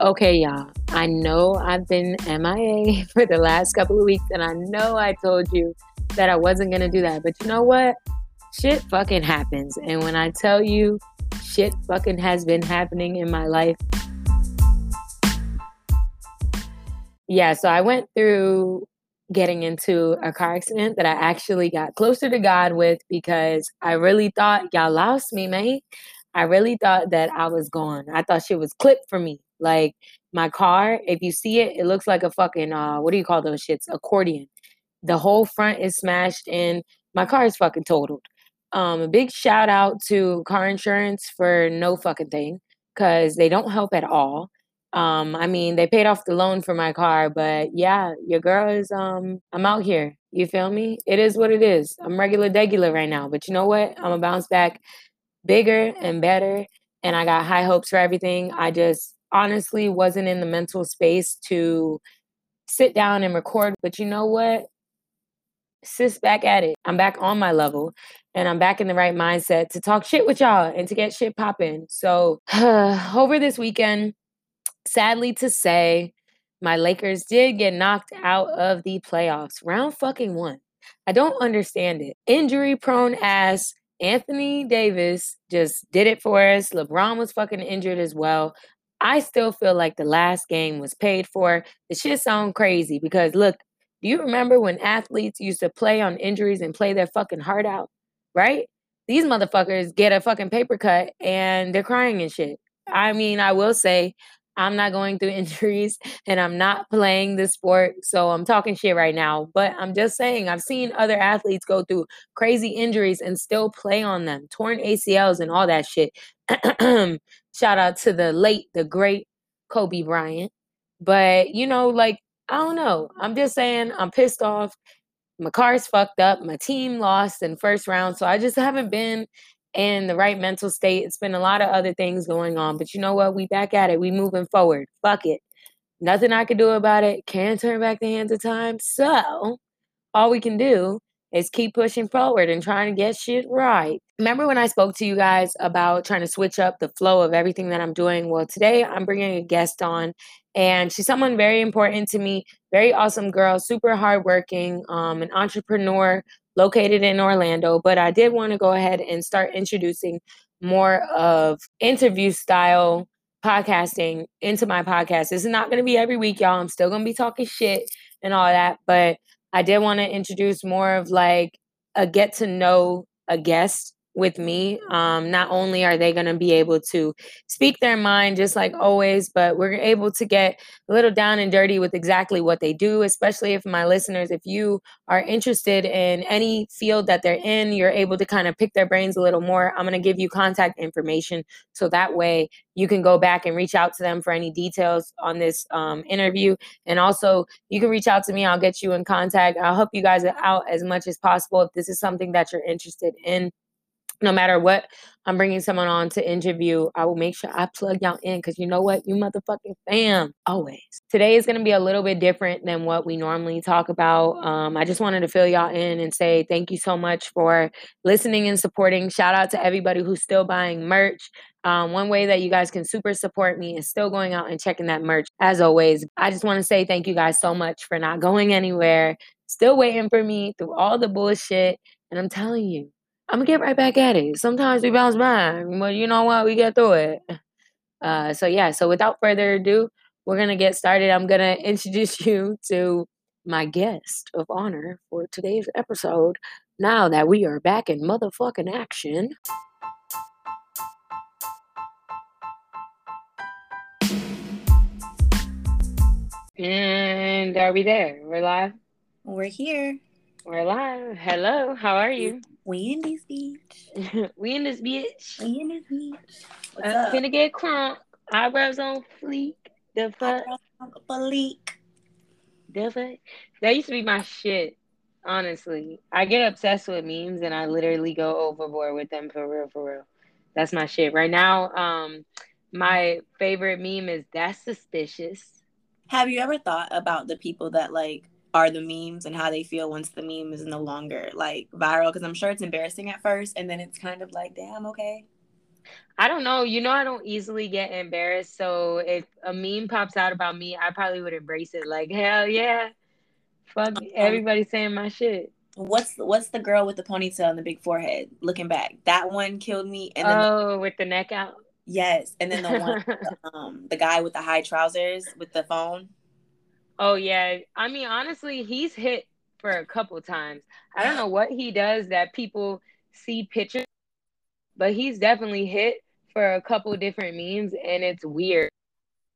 Okay, y'all. I know I've been MIA for the last couple of weeks, and I know I told you that I wasn't to do that. But you know what? Shit fucking happens. And when I tell you shit fucking has been happening in my life, yeah, so I went through getting into a car accident that I actually got closer to God with because I really thought y'all lost me, mate. I really thought that I was gone. I thought shit was clipped for me. Like my car, if you see it, it looks like a fucking uh what do you call those shits? Accordion. The whole front is smashed and my car is fucking totaled. Um a big shout out to car insurance for no fucking thing cuz they don't help at all. Um I mean, they paid off the loan for my car, but yeah, your girl is um I'm out here. You feel me? It is what it is. I'm regular degular right now, but you know what? I'm gonna bounce back bigger and better and I got high hopes for everything. I just honestly wasn't in the mental space to sit down and record. But you know what? Sis back at it. I'm back on my level and I'm back in the right mindset to talk shit with y'all and to get shit popping. So over this weekend, sadly to say, my Lakers did get knocked out of the playoffs. Round fucking one. I don't understand it. Injury prone ass Anthony Davis just did it for us. LeBron was fucking injured as well. I still feel like the last game was paid for. The shit sound crazy because look, do you remember when athletes used to play on injuries and play their fucking heart out? Right? These motherfuckers get a fucking paper cut and they're crying and shit. I mean, I will say I'm not going through injuries and I'm not playing the sport. So I'm talking shit right now. But I'm just saying, I've seen other athletes go through crazy injuries and still play on them, torn ACLs and all that shit. Shout out to the late, the great Kobe Bryant. But, you know, like, I don't know. I'm just saying, I'm pissed off. My car's fucked up. My team lost in first round. So I just haven't been in the right mental state. It's been a lot of other things going on, but you know what? We back at it. We moving forward. Fuck it. Nothing I can do about it. Can't turn back the hands of time. So all we can do is keep pushing forward and trying to get shit right. Remember when I spoke to you guys about trying to switch up the flow of everything that I'm doing? Well, today I'm bringing a guest on, and she's someone very important to me, very awesome girl, super hardworking, um, an entrepreneur located in Orlando. But I did want to go ahead and start introducing more of interview style podcasting into my podcast. This is not going to be every week, y'all. I'm still going to be talking shit and all that, but I did want to introduce more of like a get to know a guest with me. Um, not only are they going to be able to speak their mind just like always, but we're able to get a little down and dirty with exactly what they do, especially if my listeners, if you are interested in any field that they're in, you're able to kind of pick their brains a little more. I'm going to give you contact information so that way you can go back and reach out to them for any details on this um, interview. And also, you can reach out to me. I'll get you in contact. I'll help you guys out as much as possible if this is something that you're interested in no matter what I'm bringing someone on to interview, I will make sure I plug y'all in because you know what? You motherfucking fam, always. Today is going to be a little bit different than what we normally talk about. Um, I just wanted to fill y'all in and say thank you so much for listening and supporting. Shout out to everybody who's still buying merch. Um, one way that you guys can super support me is still going out and checking that merch. As always, I just want to say thank you guys so much for not going anywhere, still waiting for me through all the bullshit. And I'm telling you, I'm gonna get right back at it. Sometimes we bounce back, but you know what? We get through it. Uh, so yeah. So without further ado, we're gonna get started. I'm gonna introduce you to my guest of honor for today's episode. Now that we are back in motherfucking action. And are we there? We're live. We're here. We're live. Hello. How are you? We in this bitch. we in this bitch. We in this bitch. What's uh, up? Finna get crunk. Eyebrows on fleek. The fuck? Fleek. The fuck? That used to be my shit. Honestly, I get obsessed with memes and I literally go overboard with them for real, for real. That's my shit. Right now, um, my favorite meme is that's suspicious. Have you ever thought about the people that like are the memes and how they feel once the meme is no longer like viral because i'm sure it's embarrassing at first and then it's kind of like damn okay I don't know. You know, I don't easily get embarrassed. So if a meme pops out about me, I probably would embrace it. Like, hell yeah. Fuck Um, everybody saying my shit. What's what's the girl with the ponytail and the big forehead? Looking back, that one killed me. And then the- oh, with the neck out. yes, and then the one, um, the guy with the high trousers with the phone. Oh yeah. I mean, honestly, he's hit for a couple times. I don't know what he does that people see pictures, but he's definitely hit for a couple different memes, and it's weird.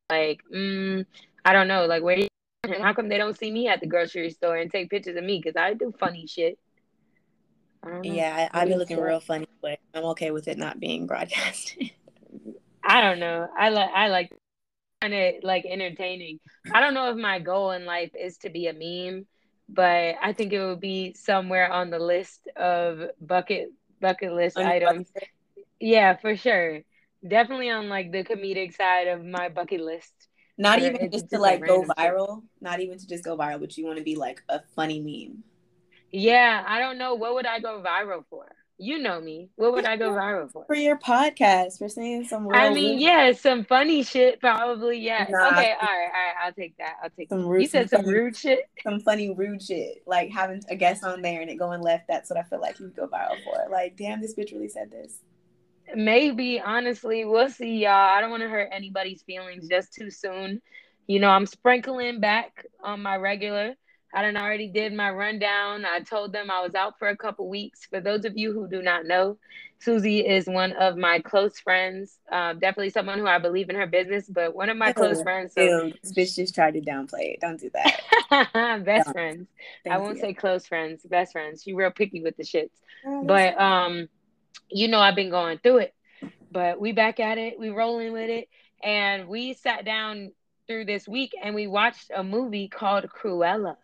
Like, mm, I don't know. Like, where? you- How come they don't see me at the grocery store and take pictures of me? Because I do funny shit. I. Yeah, I, I'd be looking real funny, but I'm okay with it not being broadcasted. I don't know. I like I like kind of like entertaining. I don't know if my goal in life is to be a meme, but I think it would be somewhere on the list of bucket bucket list On items. bucket Yeah, for sure. Definitely on like the comedic side of my bucket list. Not even just to like go shit. viral. Not even to just go viral, but you want to be like a funny meme. Yeah, I don't know what would I go viral for. You know me. What would I go viral for? For your podcast, for saying some I mean, rude- yeah, some funny shit probably. Yeah. Nah, okay, all right, all right. I'll take that. I'll take. some rude. You said some funny- rude shit. some funny rude shit, like having a guest on there and it going left. That's what I feel like you go viral for. Like, damn, this bitch really said this. Maybe, honestly, we'll see, y'all. I don't want to hurt anybody's feelings just too soon. You know, I'm sprinkling back on my regular. I done already did my rundown. I told them I was out for a couple weeks. For those of you who do not know, Susie is one of my close friends. Uh, definitely someone who I believe in her business, but one of my close friends. So Ew, bitch just tried to downplay it. Don't do that. best Yeah. friends. I won't you. say close friends, best friends. She real picky with the shits. Oh, But um, you know, I've been going through it. But we back at it. We rolling with it. And we sat down through this week and we watched a movie called Cruella.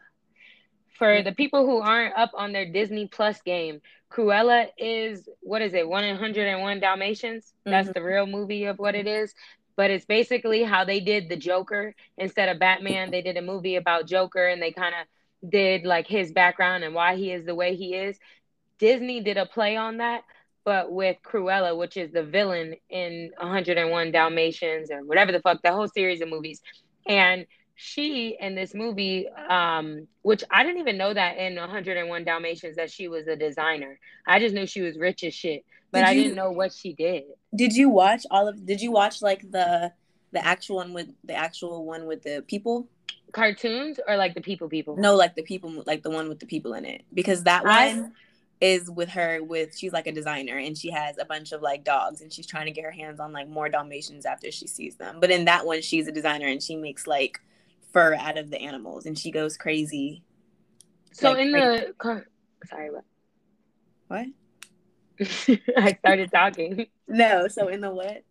For the people who aren't up on their Disney Plus game, Cruella is what is it? 101 Dalmatians. That's Mhm. the real movie of what it is. But it's basically how they did the Joker instead of Batman. They did a movie about Joker and they kind of did like his background and why he is the way he is. Disney did a play on that, but with Cruella, which is the villain in 101 Dalmatians or whatever the fuck, the whole series of movies. And she in this movie, um, which I didn't even know that in 101 Dalmatians that she was a designer. I just knew she was rich as shit, but Did I you- didn't know what she did. Did you watch all of? Did you watch like the the actual one with the actual one with the people? Cartoons or like the people people? No, like the people, like the one with the people in it, because that I- one is with her. With she's like a designer and she has a bunch of like dogs and she's trying to get her hands on like more Dalmatians after she sees them. But in that one, she's a designer and she makes like fur out of the animals and she goes crazy. So like, in the car- sorry, what? What? I started talking. No, so in the what?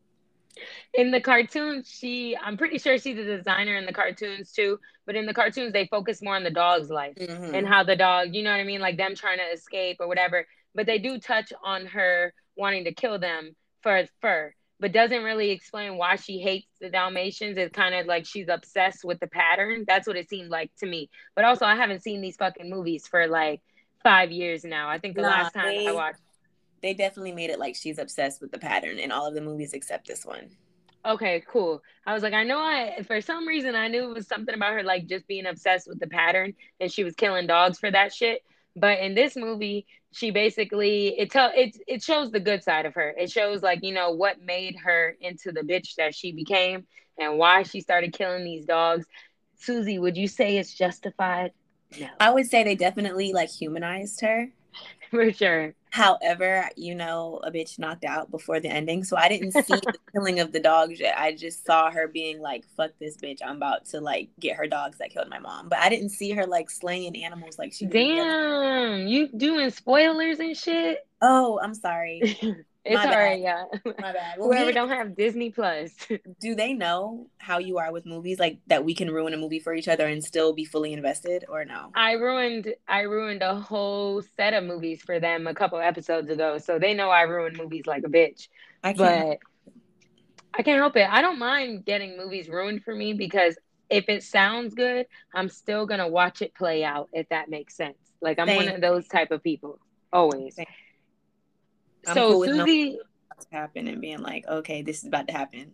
in the cartoons she i'm pretty sure she's a designer in the cartoons too but in the cartoons they focus more on the dog's life Mhm. and how the dog you know what i mean like them trying to escape or whatever but they do touch on her wanting to kill them for fur but doesn't really explain why she hates the dalmatians it's kind of like she's obsessed with the pattern that's what it seemed like to me but also i haven't seen these fucking movies for like five years now i think the Nah, last time i watched they definitely made it like she's obsessed with the pattern in all of the movies except this one. Okay, cool. I was like, I know I for some reason I knew it was something about her like just being obsessed with the pattern and she was killing dogs for that shit. But in this movie, she basically it tell it it shows the good side of her. It shows like, you know, what made her into the bitch that she became and why she started killing these dogs. Susie, would you say it's justified? No, I would say they definitely like humanized her. for sure. However, you know, a bitch knocked out before the ending. So I didn't see the killing of the dogs yet. I just saw her being like, fuck this bitch. I'm about to like get her dogs that killed my mom. But I didn't see her like slaying animals like she did. in the other- Damn, you doing spoilers and shit? Oh, I'm sorry. it's bad. yeah. My bad. Well, Whoever we- don't have Disney Plus. do they know how you are with movies? Like that we can ruin a movie for each other and still be fully invested or no? I ruined I ruined a whole set of movies for them a couple episodes ago, so they know I ruined movies like a bitch. I can't. But I can't help it. I don't mind getting movies ruined for me because if it sounds good, I'm still gonna watch it play out. If that makes sense. Like I'm one of those type of people always. I'm So cool no- Susie, happen and being like, okay, this is about to happen.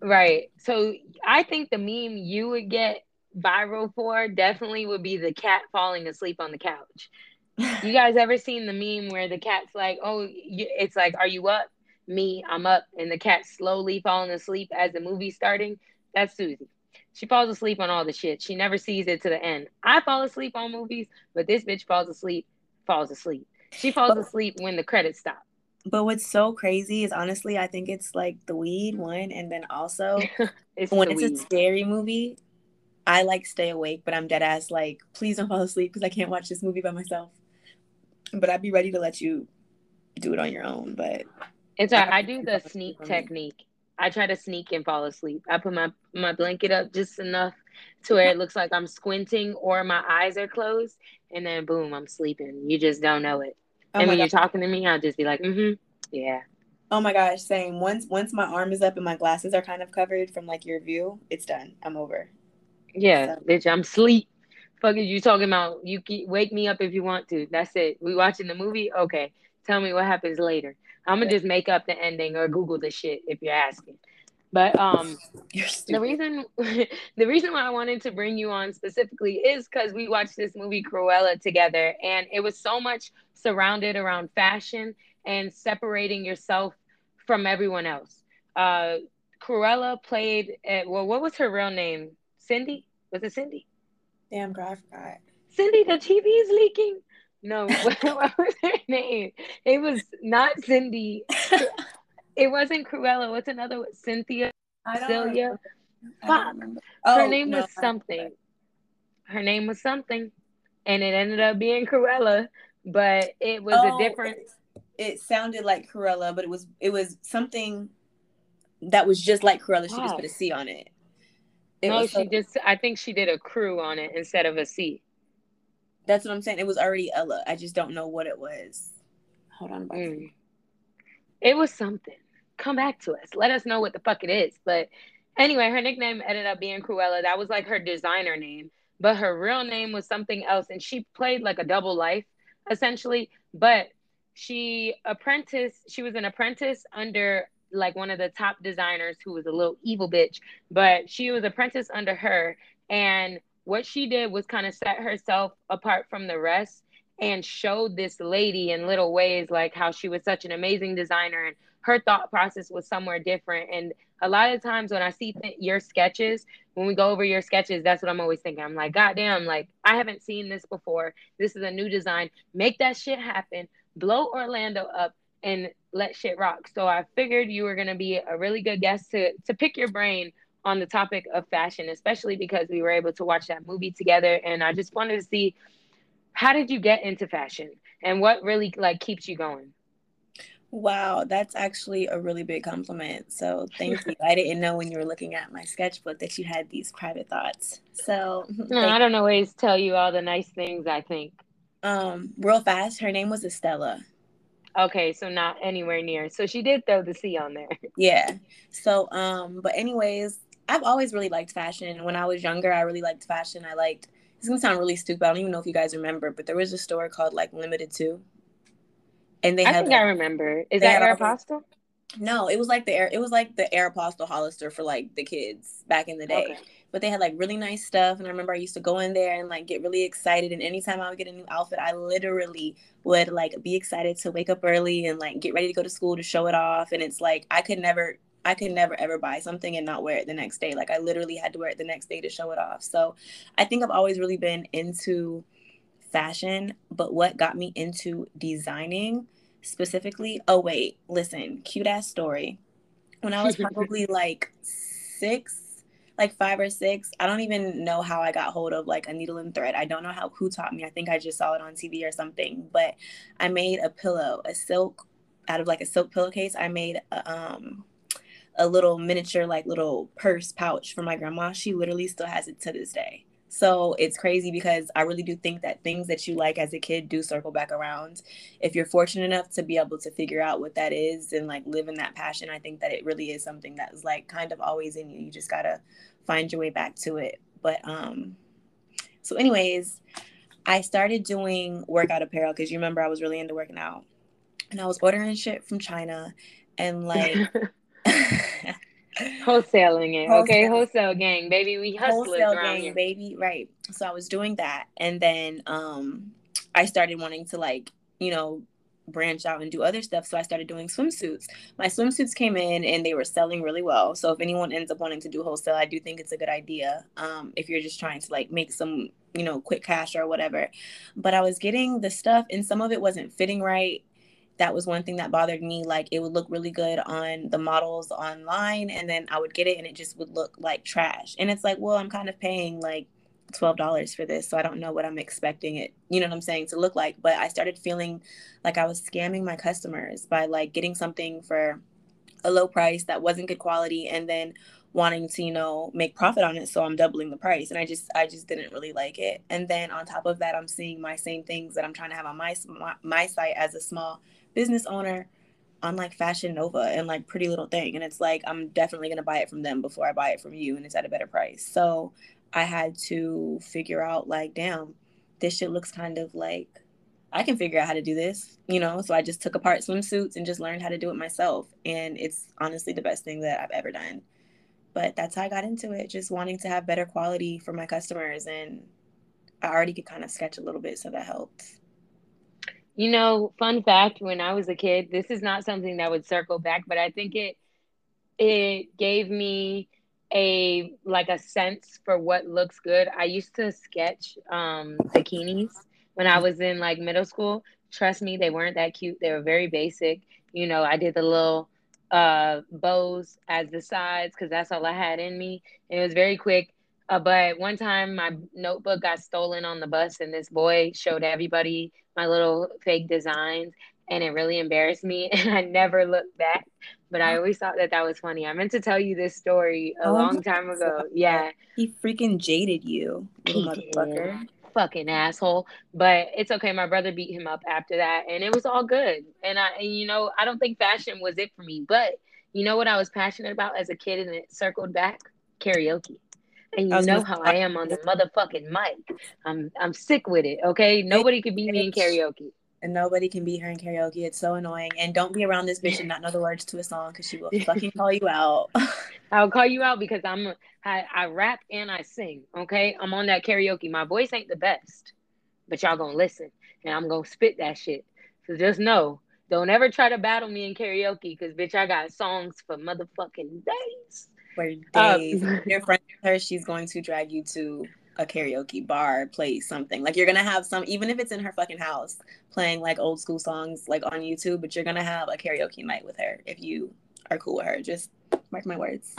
Right. So I think the meme you would get viral for definitely would be the cat falling asleep on the couch. you guys ever seen the meme where the cat's like, oh, it's like, are you up? Me, I'm up. And the cat slowly falling asleep as the movie's starting. That's Susie. She falls asleep on all the shit. She never sees it to the end. I fall asleep on movies, but this bitch falls asleep, falls asleep. She falls asleep when the credits stop. But what's so crazy is honestly, I think it's like the weed one, and then also it's when it's weed. a scary movie, I like stay awake, but I'm dead ass like, please don't fall asleep because I can't watch this movie by myself. But I'd be ready to let you do it on your own. But it's all right. I do the sneak technique. I try to sneak and fall asleep. I put my my blanket up just enough to where it looks like I'm squinting or my eyes are closed, and then boom, I'm sleeping. You just don't know it. Oh and when God. you're talking to me, I'll just be like, mm-hmm, yeah. Oh my gosh, same. Once once my arm is up and my glasses are kind of covered from like your view, it's done. I'm over. Yeah, so. bitch, I'm sleep. Fuck is you talking about? You keep, wake me up if you want to. That's it. We watching the movie? Okay. Tell me what happens later. I'm gonna just make up the ending or Google the shit if you're asking. But um, the reason the reason why I wanted to bring you on specifically is because we watched this movie Cruella together, and it was so much surrounded around fashion and separating yourself from everyone else. Uh, Cruella played at, well, what was her real name? Cindy? Was it Cindy? Damn, girl, I forgot. Cindy, the TV is leaking. No, what, what was her name? It was not Cindy. it wasn't Cruella. What's another one? Cynthia? Celia? Fuck. Oh, her name no, was something. Her name was something. And it ended up being Cruella, but it was oh, a different it sounded like Cruella, but it was it was something that was just like Cruella. She just put a C on it. it no, she just I think she did a crew on it instead of a C. That's what I'm saying. It was already Ella. I just don't know what it was. Hold on. Mm. It was something. Come back to us. Let us know what the fuck it is. But anyway, her nickname ended up being Cruella. That was like her designer name. But her real name was something else. And she played like a double life, essentially. But she apprenticed, she was an apprentice under like one of the top designers who was a little evil bitch, but she was apprentice under her. And what she did was kind of set herself apart from the rest and showed this lady in little ways like how she was such an amazing designer and her thought process was somewhere different. And a lot of times when i see th- your sketches when we go over your sketches that's what i'm always thinking. I'm like god damn like i haven't seen this before. This is a new design. Make that shit happen. Blow orlando up and let shit rock. So i figured you were to be a really good guest to to pick your brain on the topic of fashion, especially because we were able to watch that movie together. And I just wanted to see how did you get into fashion? And what really like keeps you going? Wow, that's actually a really big compliment. So thank you. I didn't know when you were looking at my sketchbook that you had these private thoughts. So no, I don't always tell you all the nice things I think. Um, real fast, her name was Estella. Okay, so not anywhere near. So she did throw the C on there. Yeah. So um, but anyways, I've always really liked fashion. When I was younger, I really liked fashion. I liked. It's gonna sound really stupid. I don't even know if you guys remember, but there was a store called like Limited Too, and they. I had, think I remember. Is that Aeropostale? No, it was like the air. It was like the Aeropostale Hollister for like the kids back in the day. Okay. But they had like really nice stuff, and I remember I used to go in there and like get really excited. And anytime I would get a new outfit, I literally would like be excited to wake up early and like get ready to go to school to show it off. And it's like I could never I could never ever buy something and not wear it the next day. Like I literally had to wear it the next day to show it off. So I think I've always really been into fashion, but what got me into designing specifically, oh wait, listen, cute ass story. When I was probably like 6 like 5 or 6, I don't even know how I got hold of like a needle and thread. I don't know how who taught me. I think I just saw it on TV or something, but I made a pillow, a silk out of like a silk pillowcase. I made a, um a little miniature like little purse pouch for my grandma. She literally still has it to this day. So it's crazy because I really do think that things that you like as a kid do circle back around. If you're fortunate enough to be able to figure out what that is and like live in that passion, I think that it really is something that is like kind of always in you. You just gotta find your way back to it. But um so anyways, I started doing workout apparel because you remember I was really into working out. And I was ordering shit from China and like wholesaling it. Okay, wholesale gang, baby. We wholesale gang, here. baby. Right. So I was doing that, and then um, I started wanting to like you know branch out and do other stuff. So I started doing swimsuits. My swimsuits came in and they were selling really well. So if anyone ends up wanting to do wholesale, I do think it's a good idea. Um, if you're just trying to like make some, you know, quick cash or whatever. But I was getting the stuff and some of it wasn't fitting right that was one thing that bothered me. Like it would look really good on the models online, and then I would get it and it just would look like trash. And it's like, well, I'm kind of paying like $12 for this, so I don't know what I'm expecting it, you know what I'm saying, to look like. But I started feeling like I was scamming my customers by like getting something for a low price that wasn't good quality and then wanting to you know make profit on it so i'm doubling the price and i just i just didn't really like it and then on top of that i'm seeing my same things that i'm trying to have on my my, my site as a small business owner on like Fashion Nova and like Pretty Little Thing. And it's like, I'm definitely going to buy it from them before I buy it from you. And it's at a better price. So I had to figure out, like, damn, this shit looks kind of like I can figure out how to do this, you know? So I just took apart swimsuits and just learned how to do it myself. And it's honestly the best thing that I've ever done. But that's how I got into it, just wanting to have better quality for my customers. And I already could kind of sketch a little bit, so that helped. You know, fun fact, when I was a kid, this is not something that would circle back, but I think it it gave me a like a sense for what looks good. I used to sketch um bikinis when I was in like middle school. Trust me, they weren't that cute. They were very basic. You know, I did the little uh bows as the sides because that's all I had in me. And it was very quick. Uh, but one time my notebook got stolen on the bus, and this boy showed everybody my little fake designs, and it really embarrassed me. And I never looked back, but I always thought that that was funny. I meant to tell you this story a oh, long time ago. Yeah, he freaking jaded you, motherfucker. Fucking asshole. But it's okay. My brother beat him up after that, and it was all good. And I, and, you know, I don't think fashion was it for me, but you know what I was passionate about as a kid, and it circled back karaoke. And you know how I am on the motherfucking mic. I'm I'm sick with it. Okay, nobody can beat me in karaoke. And nobody can beat her in karaoke. It's so annoying. And don't be around this bitch and not know the words to a song because she will fucking call you out. I'll call you out because I'm I, I rap and I sing. Okay, I'm on that karaoke. My voice ain't the best, but y'all gonna listen and I'm gonna spit that shit. So just know, don't ever try to battle me in karaoke because bitch, I got songs for motherfucking days for um, days. Um, you're friends with her, she's going to drag you to a karaoke bar, play something. Like you're gonna have some, even if it's in her fucking house, playing like old school songs like on YouTube, but you're gonna have a karaoke night with her if you are cool with her. Just mark my words.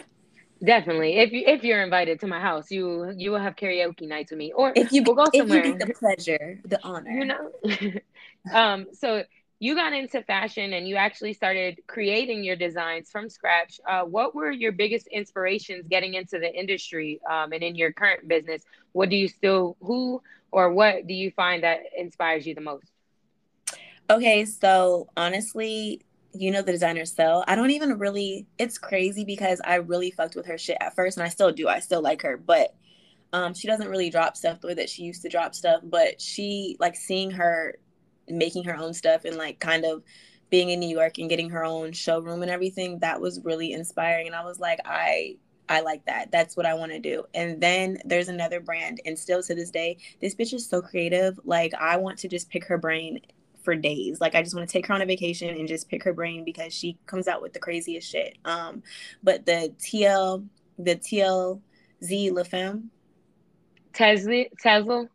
Definitely. If you if you're invited to my house, you you will have karaoke nights with me. Or if you will go somewhere. If you get the pleasure, the honor. You know. um so you got into fashion and you actually started creating your designs from scratch. Uh, what were your biggest inspirations getting into the industry um, and in your current business? What do you still, who or what do you find that inspires you the most? Okay, so honestly, you know the designer Cell. I don't even really. It's crazy because I really fucked with her shit at first, and I still do. I still like her, but um, she doesn't really drop stuff the way that she used to drop stuff. But she like seeing her making her own stuff and like kind of being in New York and getting her own showroom and everything, that was really inspiring. And I was like, I I like that. That's what I want to do. And then there's another brand, and still to this day, this bitch is so creative. Like I want to just pick her brain for days. Like I just want to take her on a vacation and just pick her brain because she comes out with the craziest shit. Um, but the TL, the TLZ La Femme, Tesla, Tesla.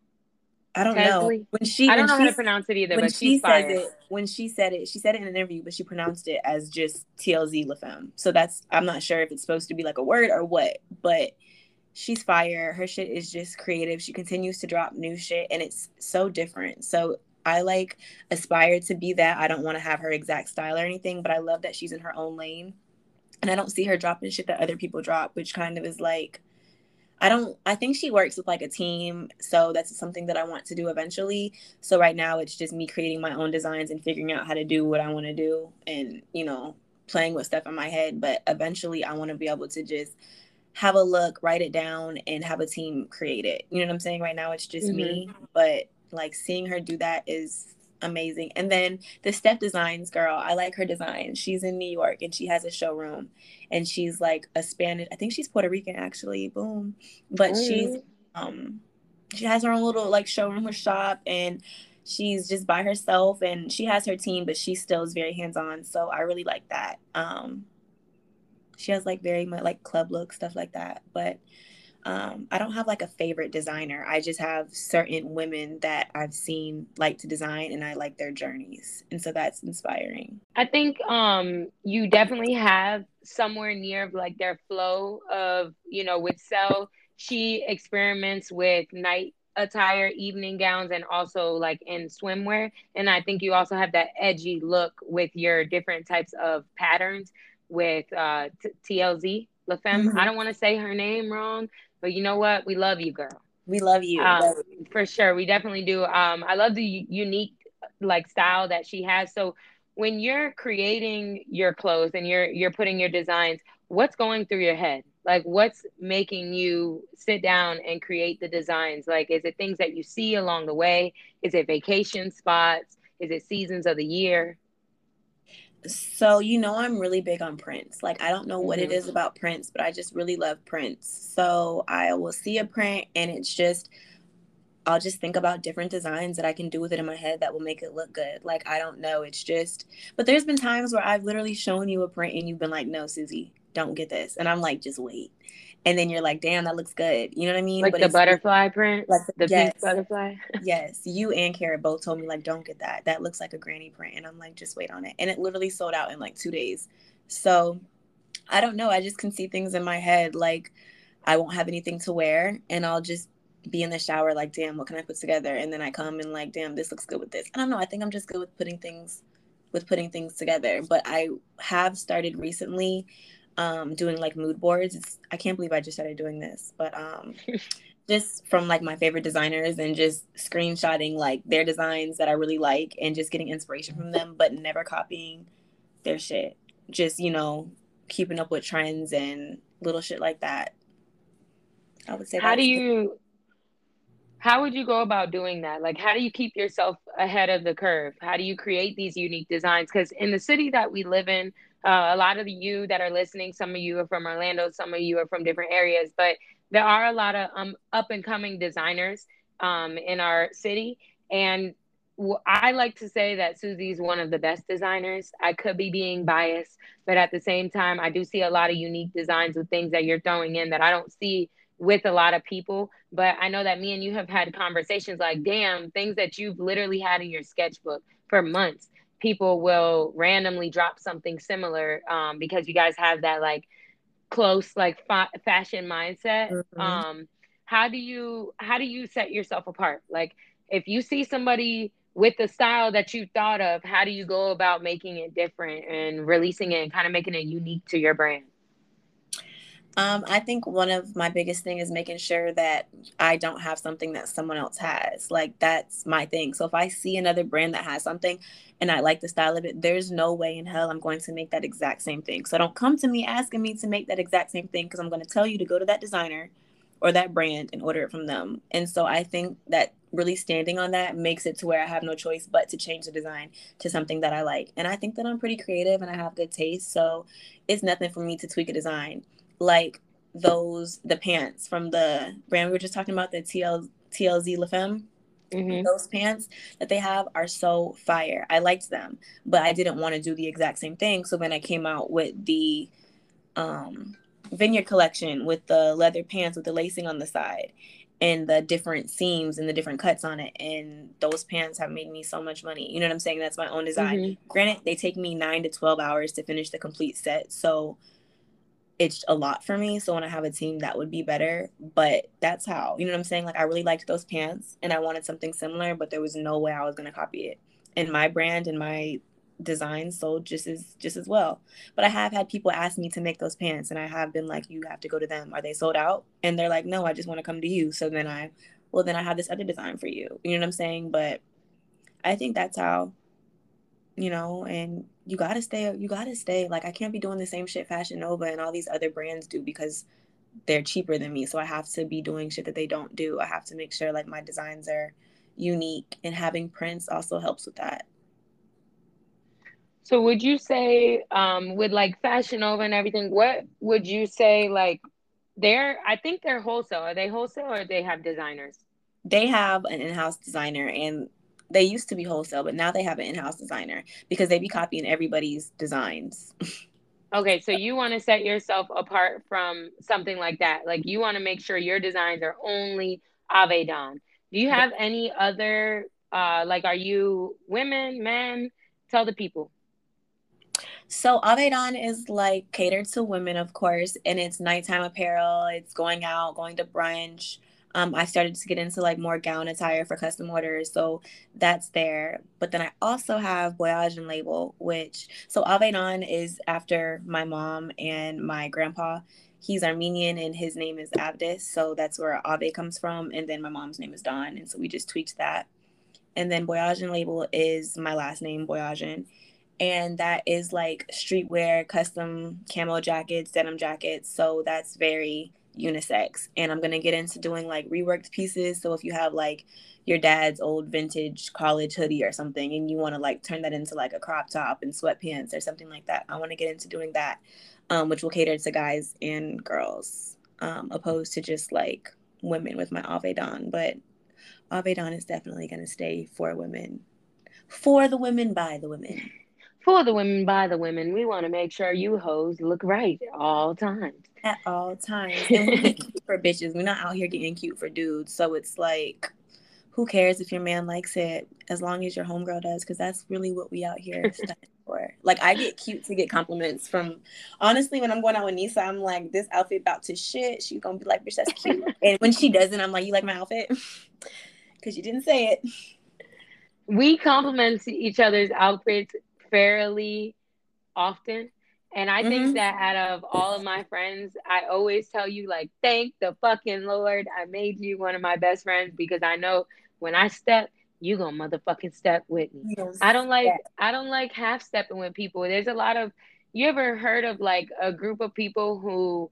I don't know when she. I don't know how to pronounce it either. When but she says it, when she said it, she said it in an interview, but she pronounced it as just TLZ La Femme. So that's I'm not sure if it's supposed to be like a word or what, but she's fire. Her shit is just creative. She continues to drop new shit, and it's so different. So I like aspire to be that. I don't want to have her exact style or anything, but I love that she's in her own lane, and I don't see her dropping shit that other people drop, which kind of is like I don't I think she works with like a team, so that's something that I want to do eventually. So right now it's just me creating my own designs and figuring out how to do what I want to do and, you know, playing with stuff in my head, but eventually I want to be able to just have a look, write it down and have a team create it. You know what I'm saying? Right now it's just mm-hmm. me, but like seeing her do that is amazing. And then the Steph Designs girl, I like her design. She's in New York and she has a showroom and she's like a Spanish, I think she's Puerto Rican actually. Boom. But mm. she's um she has her own little like showroom or shop and she's just by herself and she has her team but she still is very hands-on so i really like that um she has like very much like club look stuff like that but um, I don't have like a favorite designer. I just have certain women that I've seen like to design and I like their journeys. And so that's inspiring. I think um, you definitely have somewhere near like their flow of, you know, with Cell, she experiments with night attire, evening gowns, and also like in swimwear. And I think you also have that edgy look with your different types of patterns with uh, t- TLZ. La Femme. Mm-hmm. I don't want to say her name wrong, but you know what? We love you, girl. We love you. Um, for sure. We definitely do. Um, I love the unique like style that she has. So when you're creating your clothes and you're you're putting your designs, what's going through your head? Like what's making you sit down and create the designs? Like is it things that you see along the way? Is it vacation spots? Is it seasons of the year? So you know i'm really big on prints like i don't know what mm-hmm. it is about prints but i just really love prints so i will see a print and it's just i'll just think about different designs that i can do with it in my head that will make it look good. Like i don't know. It's just but there's been times where i've literally shown you a print and you've been like no susie don't get this. And i'm like just wait and then you're like, damn, that looks good. You know what I mean? Like but the butterfly print, like the yes, pink butterfly. yes, you and Kara both told me like, don't get that. That looks like a granny print, and I'm like, just wait on it. And it literally sold out in like two days. So I don't know. I just can see things in my head like I won't have anything to wear, and I'll just be in the shower like, damn, what can I put together? And then I come and like, damn, this looks good with this. I don't know. I think I'm just good with putting things with putting things together. But I have started recently um, doing like mood boards. It's, I can't believe I just started doing this, but um, just from like my favorite designers and just screenshotting like their designs that I really like and just getting inspiration from them, but never copying their shit. Just, you know, keeping up with trends and little shit like that. I would say. How do you? How would you go about doing that? Like, how do you keep yourself ahead of the curve? How do you create these unique designs? Because in the city that we live in, uh, a lot of you that are listening, some of you are from Orlando, some of you are from different areas, but there are a lot of um, up and coming designers um, in our city. And I like to say that Susie's one of the best designers. I could be being biased, but at the same time, I do see a lot of unique designs with things that you're throwing in that I don't see with a lot of people. But I know that me and you have had conversations like, damn, things that you've literally had in your sketchbook for months people will randomly drop something similar um, because you guys have that like close like fa- fashion mindset. Mm-hmm. um, how do you how do you set yourself apart? Like if you see somebody with the style that you thought of how do you go about making it different and releasing it and kind of making it unique to your brand um, I think one of my biggest thing is making sure that I don't have something that someone else has. Like that's my thing. So if I see another brand that has something and I like the style of it, there's no way in hell I'm going to make that exact same thing. So don't come to me asking me to make that exact same thing because I'm going to tell you to go to that designer or that brand and order it from them. And so I think that really standing on that makes it to where I have no choice but to change the design to something that I like. And I think that I'm pretty creative and I have good taste. So it's nothing for me to tweak a design like those the pants from the brand we were just talking about the TL TLZ La Femme. Mm-hmm. Those pants that they have are so fire. I liked them, but I didn't want to do the exact same thing. So then I came out with the um, Vineyard collection with the leather pants with the lacing on the side and the different seams and the different cuts on it. And those pants have made me so much money. You know what I'm saying? That's my own design. Mm-hmm. Granted, they take me nine to 12 hours to finish the complete set. So it's a lot for me. So when I have a team, that would be better. But that's how, you know what I'm saying? Like I really liked those pants and I wanted something similar, but there was no way I was gonna copy it. And my brand and my design sold just as just as well. But I have had people ask me to make those pants and I have been like, you have to go to them. Are they sold out? And they're like, no, I just want to come to you. So then I well then I have this other design for you. You know what I'm saying? But I think that's how, you know, and you gotta stay you gotta stay like i can't be doing the same shit fashion nova and all these other brands do because they're cheaper than me so i have to be doing shit that they don't do i have to make sure like my designs are unique and having prints also helps with that. So would you say um with like Fashion Nova and everything, what would you say like they're I think they're wholesale. Are they wholesale or they have designers? They have an in-house designer and they used to be wholesale, but now they have an in-house designer because they be copying everybody's designs. okay, so you want to set yourself apart from something like that. Like you want to make sure your designs are only Avedon. Do you have any other uh like are you women, men? Tell the people. So Avedon is like catered to women, of course, and it's nighttime apparel. It's going out, going to brunch. Um, I started to get into like more gown attire for custom orders, so that's there. But then I also have Voyage and Label, which so Avedon is after my mom and my grandpa. He's Armenian and his name is Abdis, so that's where Ave comes from. And then my mom's name is Dawn, and so we just tweaked that. And then Voyage and Label is my last name, Voyage and that is like streetwear, custom camo jackets, denim jackets. So that's very unisex. And I'm gonna get into doing like reworked pieces. So if you have like your dad's old vintage college hoodie or something and you want to like turn that into like a crop top and sweatpants or something like that, I want to get into doing that, um, which will cater to guys and girls, um, opposed to just like women with my Avedon. But Avedon is definitely gonna stay for women, for the women by the women for the women by the women. We want to make sure you hoes look right at all times. At all times. And we cute for bitches. We're not out here getting cute for dudes. So it's like, who cares if your man likes it as long as your homegirl does? Because that's really what we out here for. Like I get cute to get compliments from honestly when I'm going out with Nisa, I'm like, this outfit about to shit. She's gonna be like, bitch, that's cute. and when she doesn't, I'm like, you like my outfit? Because you didn't say it. We compliment each other's outfits fairly often. And I mm-hmm. think that out of all of my friends, I always tell you, like, thank the fucking Lord I made you one of my best friends because I know when I step, you gonna motherfucking step with me. Yes. I don't like. I don't like half stepping with people. There's a lot of you ever heard of like a group of people who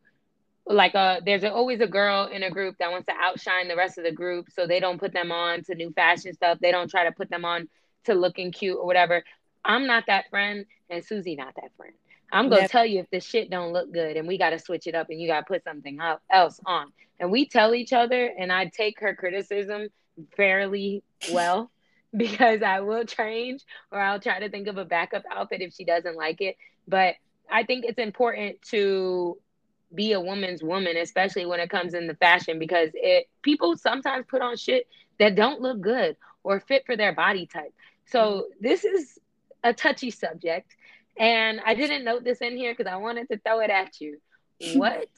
like uh there's always a girl in a group that wants to outshine the rest of the group so they don't put them on to new fashion stuff. They don't try to put them on to looking cute or whatever. I'm not that friend, and Susie not that friend. I'm gonna tell you if this shit don't look good, and we got to switch it up, and you got to put something else on. And we tell each other, and I take her criticism fairly well because I will change or I'll try to think of a backup outfit if she doesn't like it. But I think it's important to be a woman's woman, especially when it comes in the fashion, because it people sometimes put on shit that don't look good or fit for their body type. So mm-hmm. this is a touchy subject. And I didn't note this in here because I wanted to throw it at you. What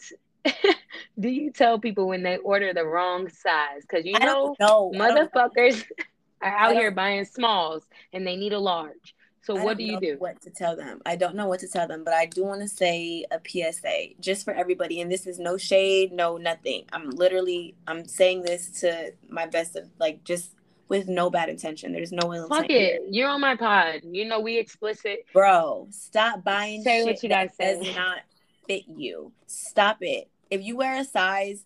do you tell people when they order the wrong size? Because you know, know, motherfuckers are out here buying smalls and they need a large. So what do you do? What to tell them? I don't know what to tell them, but I do want to say a PSA just for everybody. And this is no shade, no nothing. I'm literally I'm saying this to my best of like just with no bad intention. There's no ill Fuck it. You're on my pod. You know we explicit. Bro, stop buying say shit what you that say. does not fit you. Stop it. If you wear a size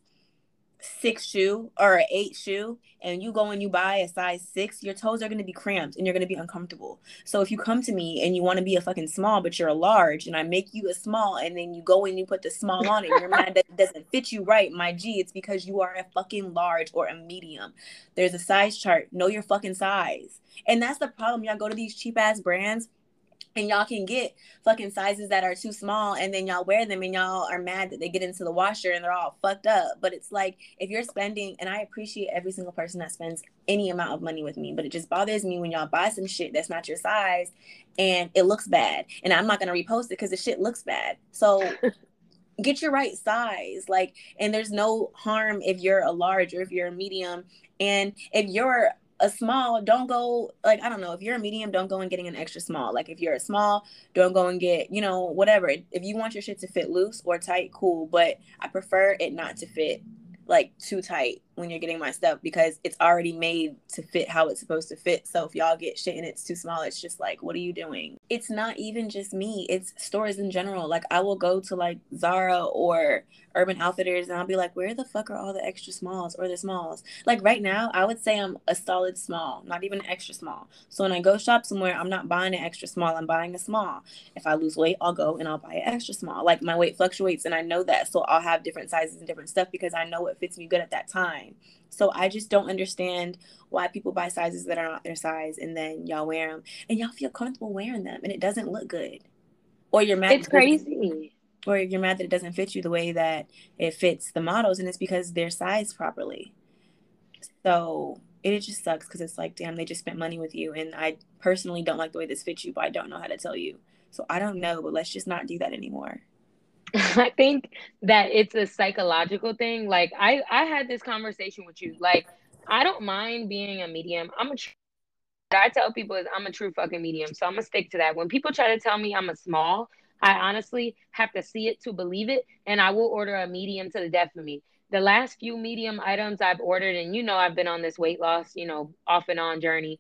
six shoe or an eight shoe and you go and you buy a size six, your toes are going to be cramped and you're going to be uncomfortable. So if you come to me and you want to be a fucking small, but you're a large and I make you a small and then you go and you put the small on it, you're mad that doesn't fit you right, my G, it's because you are a fucking large or a medium. There's a size chart. Know your fucking size. And that's the problem. Y'all go to these cheap ass brands and y'all can get fucking sizes that are too small and then y'all wear them and y'all are mad that they get into the washer and they're all fucked up. But it's like if you're spending and i appreciate every single person that spends any amount of money with me but it just bothers me when y'all buy some shit that's not your size and it looks bad. And i'm not going to repost it because the shit looks bad. So get your right size like and there's no harm if you're a large or if you're a medium. And if you're a small, don't go like I don't know. If you're a medium, don't go and getting an extra small. Like if you're a small, don't go and get you know whatever. If you want your shit to fit loose or tight, cool. But I prefer it not to fit like too tight when you're getting my stuff because it's already made to fit how it's supposed to fit. So if y'all get shit and it's too small, it's just like, what are you doing? It's not even just me, it's stores in general. Like I will go to like Zara or Urban Outfitters and I'll be like, where the fuck are all the extra smalls or the smalls? Like right now, I would say I'm a solid small, not even an extra small. So when I go shop somewhere, I'm not buying an extra small, I'm buying a small. If I lose weight, I'll go and I'll buy an extra small. Like my weight fluctuates and I know that. So I'll have different sizes and different stuff because I know what fits me good at that time. So I just don't understand why people buy sizes that are not their size and then y'all wear them and y'all feel comfortable wearing them and it doesn't look good. Or you're mad. It's crazy. Or you're mad that it doesn't fit you the way that it fits the models and it's because they're sized properly. So it just sucks because it's like, damn, they just spent money with you. And I personally don't like the way this fits you, but I don't know how to tell you. So I don't know, but let's just not do that anymore. I think that it's a psychological thing. Like I, I had this conversation with you. Like I don't mind being a medium. I'm a. Tr- I tell people is I'm a true fucking medium, so I'm gonna stick to that. When people try to tell me I'm a small, I honestly have to see it to believe it, and I will order a medium to the death of me. The last few medium items I've ordered, and you know I've been on this weight loss, you know, off and on journey.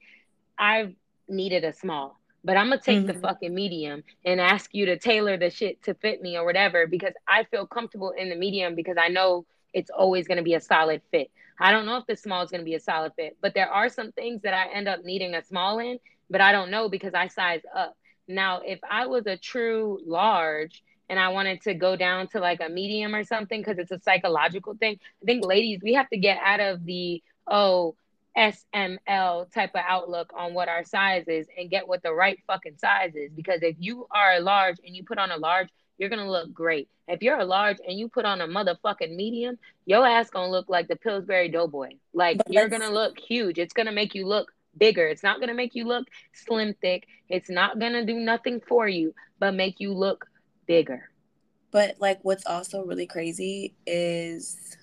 I've needed a small but I'm gonna take mm-hmm. the fucking medium and ask you to tailor the shit to fit me or whatever because I feel comfortable in the medium because I know it's always gonna be a solid fit. I don't know if the small is gonna be a solid fit, but there are some things that I end up needing a small in, but I don't know because I size up. Now, if I was a true large and I wanted to go down to like a medium or something because it's a psychological thing, I think ladies, we have to get out of the oh, SML type of outlook on what our size is and get what the right fucking size is. Because if you are a large and you put on a large, you're gonna look great. If you're a large and you put on a motherfucking medium, your ass gonna look like the Pillsbury Doughboy. Like but you're gonna look huge. It's gonna make you look bigger. It's not gonna make you look slim thick. It's not gonna do nothing for you, but make you look bigger. But like what's also really crazy is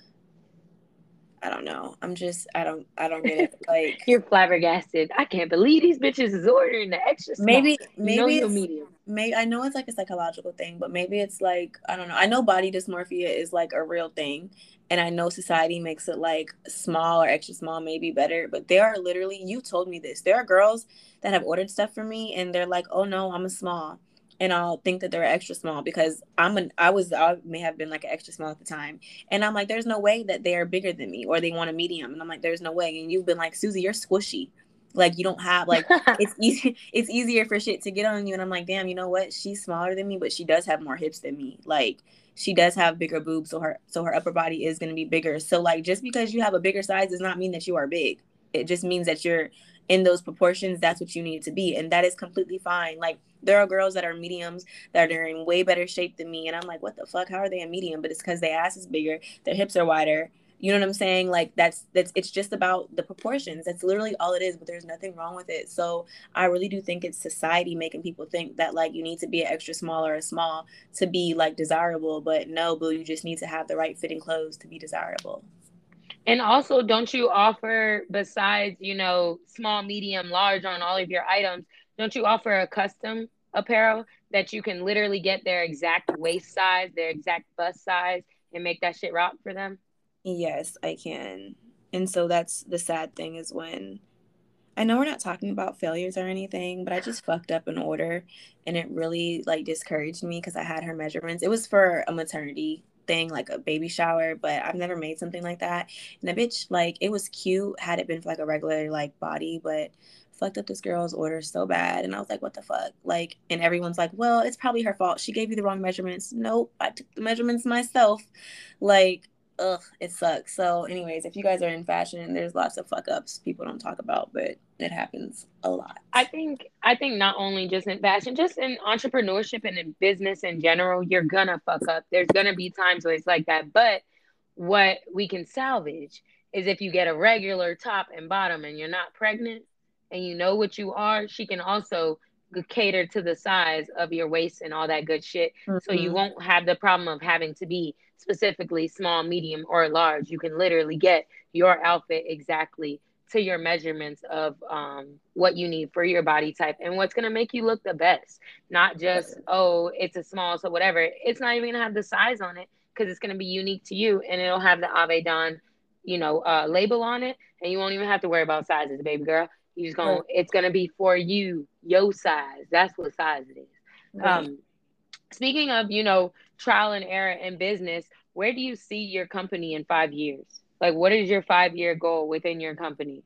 I don't know. I'm just I don't I don't get it. Like you're flabbergasted. I can't believe these bitches is ordering the extra. Small. Maybe maybe it's, medium. Maybe I know it's like a psychological thing, but maybe it's like I don't know. I know body dysmorphia is like a real thing, and I know society makes it like small or extra small maybe better. But there are literally you told me this. There are girls that have ordered stuff for me, and they're like, "Oh no, I'm a small." and I'll think that they're extra small because I'm an I was I may have been like an extra small at the time. And I'm like, there's no way that they are bigger than me or they want a medium. And I'm like, there's no way. And you've been like, Suzie, you're squishy. Like you don't have like it's easy it's easier for shit to get on you. And I'm like, damn, you know what? She's smaller than me, but she does have more hips than me. Like she does have bigger boobs, so her so her upper body is gonna be bigger. So like just because you have a bigger size does not mean that you are big. It just means that you're in those proportions, that's what you need to be. And that is completely fine. Like there are girls that are mediums that are in way better shape than me. And I'm like, what the fuck? How are they a medium? But it's because their ass is bigger, their hips are wider. You know what I'm saying? Like that's that's it's just about the proportions. That's literally all it is, but there's nothing wrong with it. So I really do think it's society making people think that like you need to be an extra small or a small to be like desirable. But no, boo, you just need to have the right fitting clothes to be desirable. And also, don't you offer besides, you know, small, medium, large on all of your items, don't you offer a custom apparel that you can literally get their exact waist size, their exact bust size, and make that shit rock for them? Yes, I can. And so that's the sad thing is when I know we're not talking about failures or anything, but I just fucked up an order and it really like discouraged me because I had her measurements. It was for a maternity thing, like a baby shower, but I've never made something like that. And the bitch, like, it was cute had it been for like a regular like body, but fucked up this girl's order so bad. And I was like, what the fuck? Like, and everyone's like, well, it's probably her fault. She gave you the wrong measurements. Nope, I took the measurements myself. Like, ugh, it sucks. So, anyways, if you guys are in fashion, there's lots of fuck ups people don't talk about, but it happens a lot. I think I think not only just in fashion, just in entrepreneurship and in business in general, you're gonna fuck up. There's gonna be times where it's like that. But what we can salvage is if you get a regular top and bottom and you're not pregnant and you know what you are, she can also cater to the size of your waist and all that good shit. Mm-hmm. So you mm-hmm. won't have the problem of having to be specifically small, medium, or large. You can literally get your outfit exactly to your measurements of um, what you need for your body type and what's going to make you look the best. Not just, oh, it's a small, so whatever. It's not even going to have the size on it because it's going to be unique to you and it'll have the Avedon you know, uh, label on it, and you won't even have to worry about sizes, baby girl. You just gonna, right. it's gonna be for you, your size. That's what size it is. Right. Um, speaking of, you know, trial and error in business, where do you see your company in five years? Like, what is your five year goal within your company?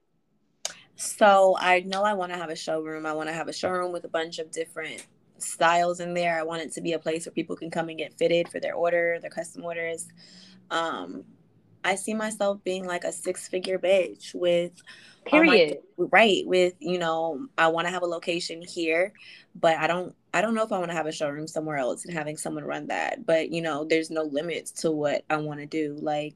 So I know I want to have a showroom. I want to have a showroom with a bunch of different styles in there. I want it to be a place where people can come and get fitted for their order, their custom orders. Um, I see myself being like a six figure bitch with oh period my, right with you know I want to have a location here, but I don't I don't know if I want to have a showroom somewhere else and having someone run that. But you know, there's no limits to what I want to do. Like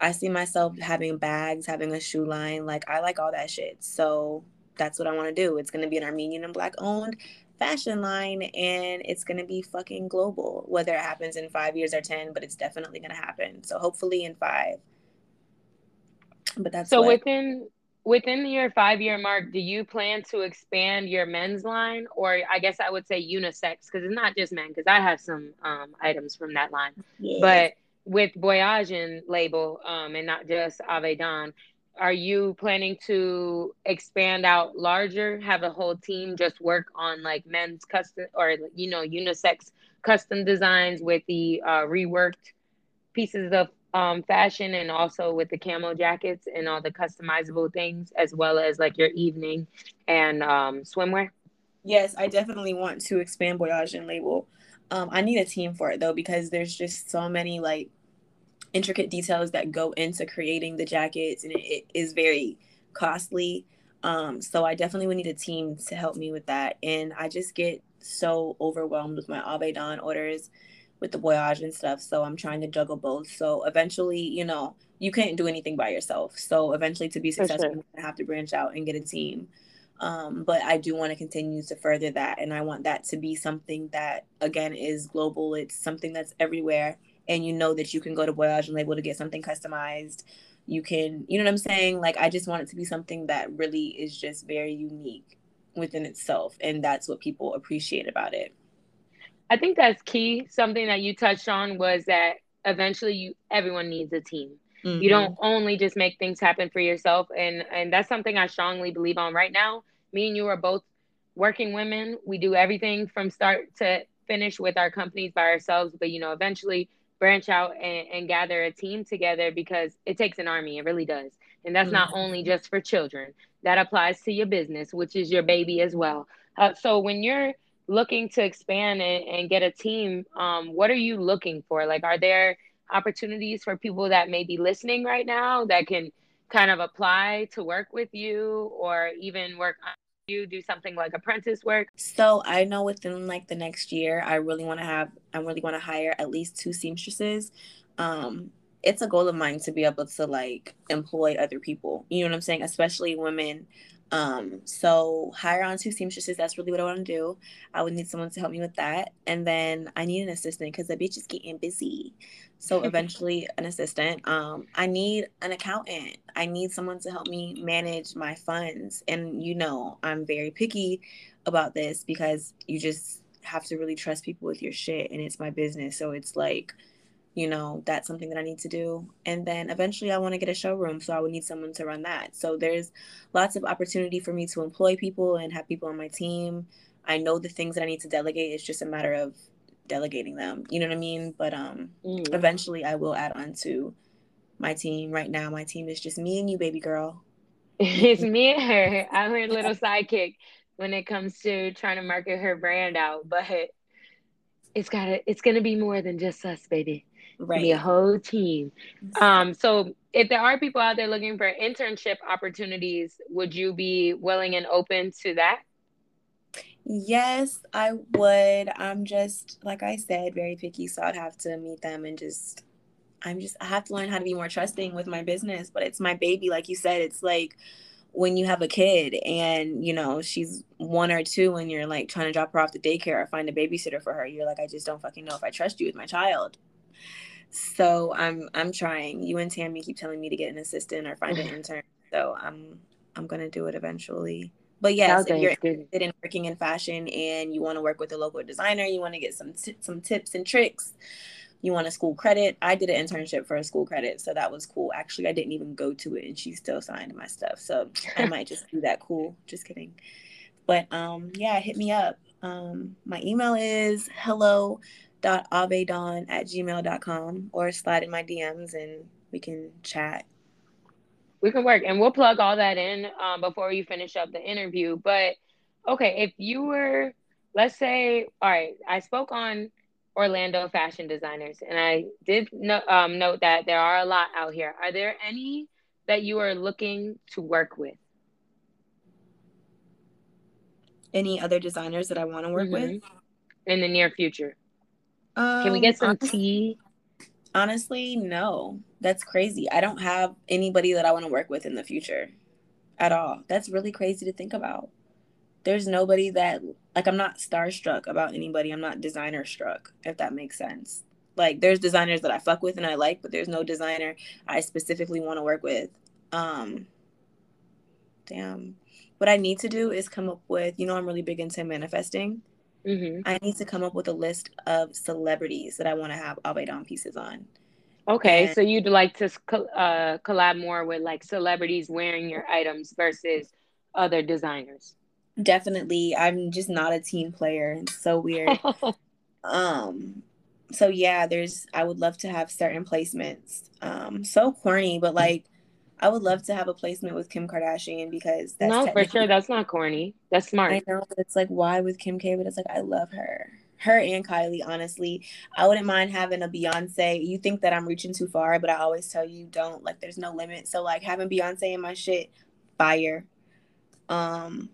I see myself having bags, having a shoe line. Like I like all that shit. So that's what I want to do. It's going to be an Armenian and black owned fashion line and it's going to be fucking global whether it happens in 5 years or 10 but it's definitely going to happen. So hopefully in 5 but that's so what... within within your 5 year mark do you plan to expand your men's line? Or I guess I would say unisex cuz it's not just men cuz I have some um, items from that line. Yes. but with Boyajian label um, and not just Avedon are you planning to expand out larger have a whole team just work on like men's custom or you know unisex custom designs with the uh, reworked pieces of um, fashion and also with the camo jackets and all the customizable things as well as like your evening and um, swimwear? Yes i definitely want to expand Boyajian label. Um, i need a team for it though because there's just so many like intricate details that go into creating the jackets and it, it is very costly. Um, so i definitely would need a team to help me with that. And i just get so overwhelmed with my Avedon orders with the voyage and stuff so i'm trying to juggle both. So eventually you know you can't do anything by yourself. So eventually to be successful sure. you have to branch out and get a team. Um, but i do want to continue to further that and i want that to be something that again is global. It's something that's everywhere and you know that you can go to Boyajian Label to get something customized. You can, you know what I'm saying? Like, I just want it to be something that really is just very unique within itself. And that's what people appreciate about it. I think that's key. Something that you touched on was that eventually you everyone needs a team. Mm-hmm. You don't only just make things happen for yourself. And and that's something I strongly believe on right now. Me and you are both working women. We do everything from start to finish with our companies by ourselves. But you know, eventually branch out and, and gather a team together because it takes an army. It really does. And that's mm-hmm. not only just for children, that applies to your business, which is your baby as well. Uh, so when you're looking to expand and, and get a team, um, what are you looking for? Like, are there opportunities for people that may be listening right now that can kind of apply to work with you or even work you do something like apprentice work? So I know within like the next year, I really want to have, I really want to hire at least two seamstresses. Um, it's a goal of mine to be able to like employ other people. You know what I'm saying? Especially women um, so hire on two seamstresses. That's really what I want to do. I would need someone to help me with that, and then I need an assistant because the bitch is getting busy. So eventually, an assistant. Um, I need an accountant. I need someone to help me manage my funds. And you know, I'm very picky about this because you just have to really trust people with your shit, and it's my business. So it's like you know that's something that i need to do. And then eventually i want to get a showroom so i would need someone to run that. So there's lots of opportunity for me to employ people and have people on my team. I know the things that i need to delegate it's just a matter of delegating them you know what i mean? But um mm. eventually i will add on to my team. Right now my team is just me and you baby girl. It's me and her. I'm her little sidekick when it comes to trying to market her brand out but it's gotta it's gonna be more than just us baby right. whole team. Um, so if there are people out there looking for internship opportunities, would you be willing and open to that? Yes, I would. I'm just like I said, very picky, so I'd have to meet them and just I'm just I have to learn how to be more trusting with my business, but it's my baby like you said, it's like when you have a kid and you know she's one or two and you're like trying to drop her off to daycare or find a babysitter for her you're like i just don't fucking know if i trust you with my child so I'm I'm trying. You and Tammy keep telling me to get an assistant or find an intern. So I'm I'm gonna do it eventually. But yes, if you're interested in working in fashion and you want to work with a local designer, you want to get some t- some tips and tricks you want a school credit. I did an internship for a school credit, so that was cool. Actually, I didn't even go to it, and she still signed my stuff. So I might just do that. Cool. Just kidding. But um, yeah, hit me up. Um, my email is hello.avedon at gmail.com or slide in my DMs and we can chat. We can work and we'll plug all that in um, before you finish up the interview. But okay, if you were, let's say, all right, I spoke on Orlando fashion designers, and I did no, um, note that there are a lot out here. Are there any that you are looking to work with? Any other designers that I want to work mm-hmm. with in the near future? Um, Can we get some honestly, tea? Honestly, no. That's crazy. I don't have anybody that I want to work with in the future at all. That's really crazy to think about there's nobody that like I'm not starstruck about anybody. I'm not designer struck, if that makes sense. Like there's designers that I fuck with and I like, but there's no designer I specifically want to work with. Um damn. What I need to do is come up with, you know, I'm really big into manifesting. Mm-hmm. I need to come up with a list of celebrities that I want to have Avedon pieces on. Okay, and, so you'd like to uh, collab more with like celebrities wearing your items versus other designers definitely i'm just not a team player it's so weird um so yeah there's i would love to have certain placements um so corny but like i would love to have a placement with kim kardashian because that's no for sure. that's not corny. That's smart. I know it's like why with kim k? But it's like i love her. Her and kylie honestly. I wouldn't mind having a beyonce. You think that i'm reaching too far but i always tell you don't. Like there's no limit. So like having beyonce in my shit fire. Um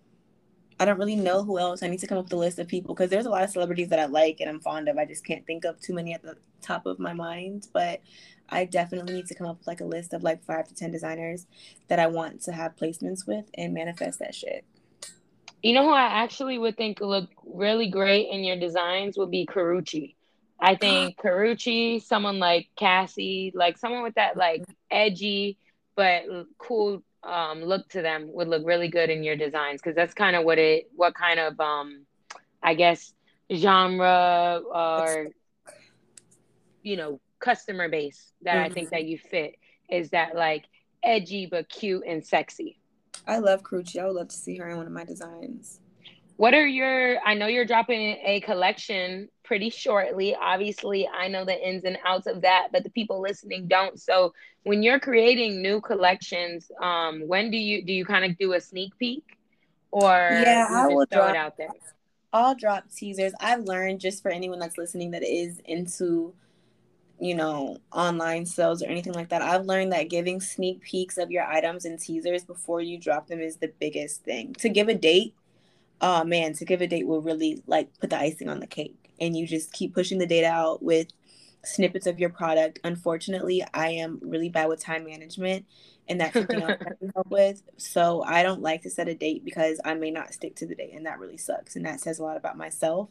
I don't really know who else. I need to come up with a list of people because there's a lot of celebrities that I like and I'm fond of. I just can't think of too many at the top of my mind. But I definitely need to come up with like a list of like five to ten designers that I want to have placements with and manifest that shit. You know who I actually would think look really great in your designs would be Karrueche. I think Karrueche, someone like Cassie, like someone with that like edgy but cool um, look to them would look really good in your designs because that's kind of what it what kind of um, I guess genre or you know customer base that mm-hmm. I think that you fit is that like edgy but cute and sexy. I love Karrueche. I would love to see her in one of my designs. What are your I know you're dropping a collection pretty shortly. Obviously, I know the ins and outs of that, but the people listening don't. So, when you're creating new collections, um, when do you do you kind of do a sneak peek, or yeah, I will throw drop, it out there? I'll drop teasers. I've learned just for anyone that's listening that is into you know, online sales or anything like that. I've learned that giving sneak peeks of your items and teasers before you drop them is the biggest thing. To give a date, oh man, to give a date will really like put the icing on the cake and you just keep pushing the data out with snippets of your product. Unfortunately, I am really bad with time management, and that's something else I can help with. So I don't like to set a date because I may not stick to the date, and that really sucks. And that says a lot about myself.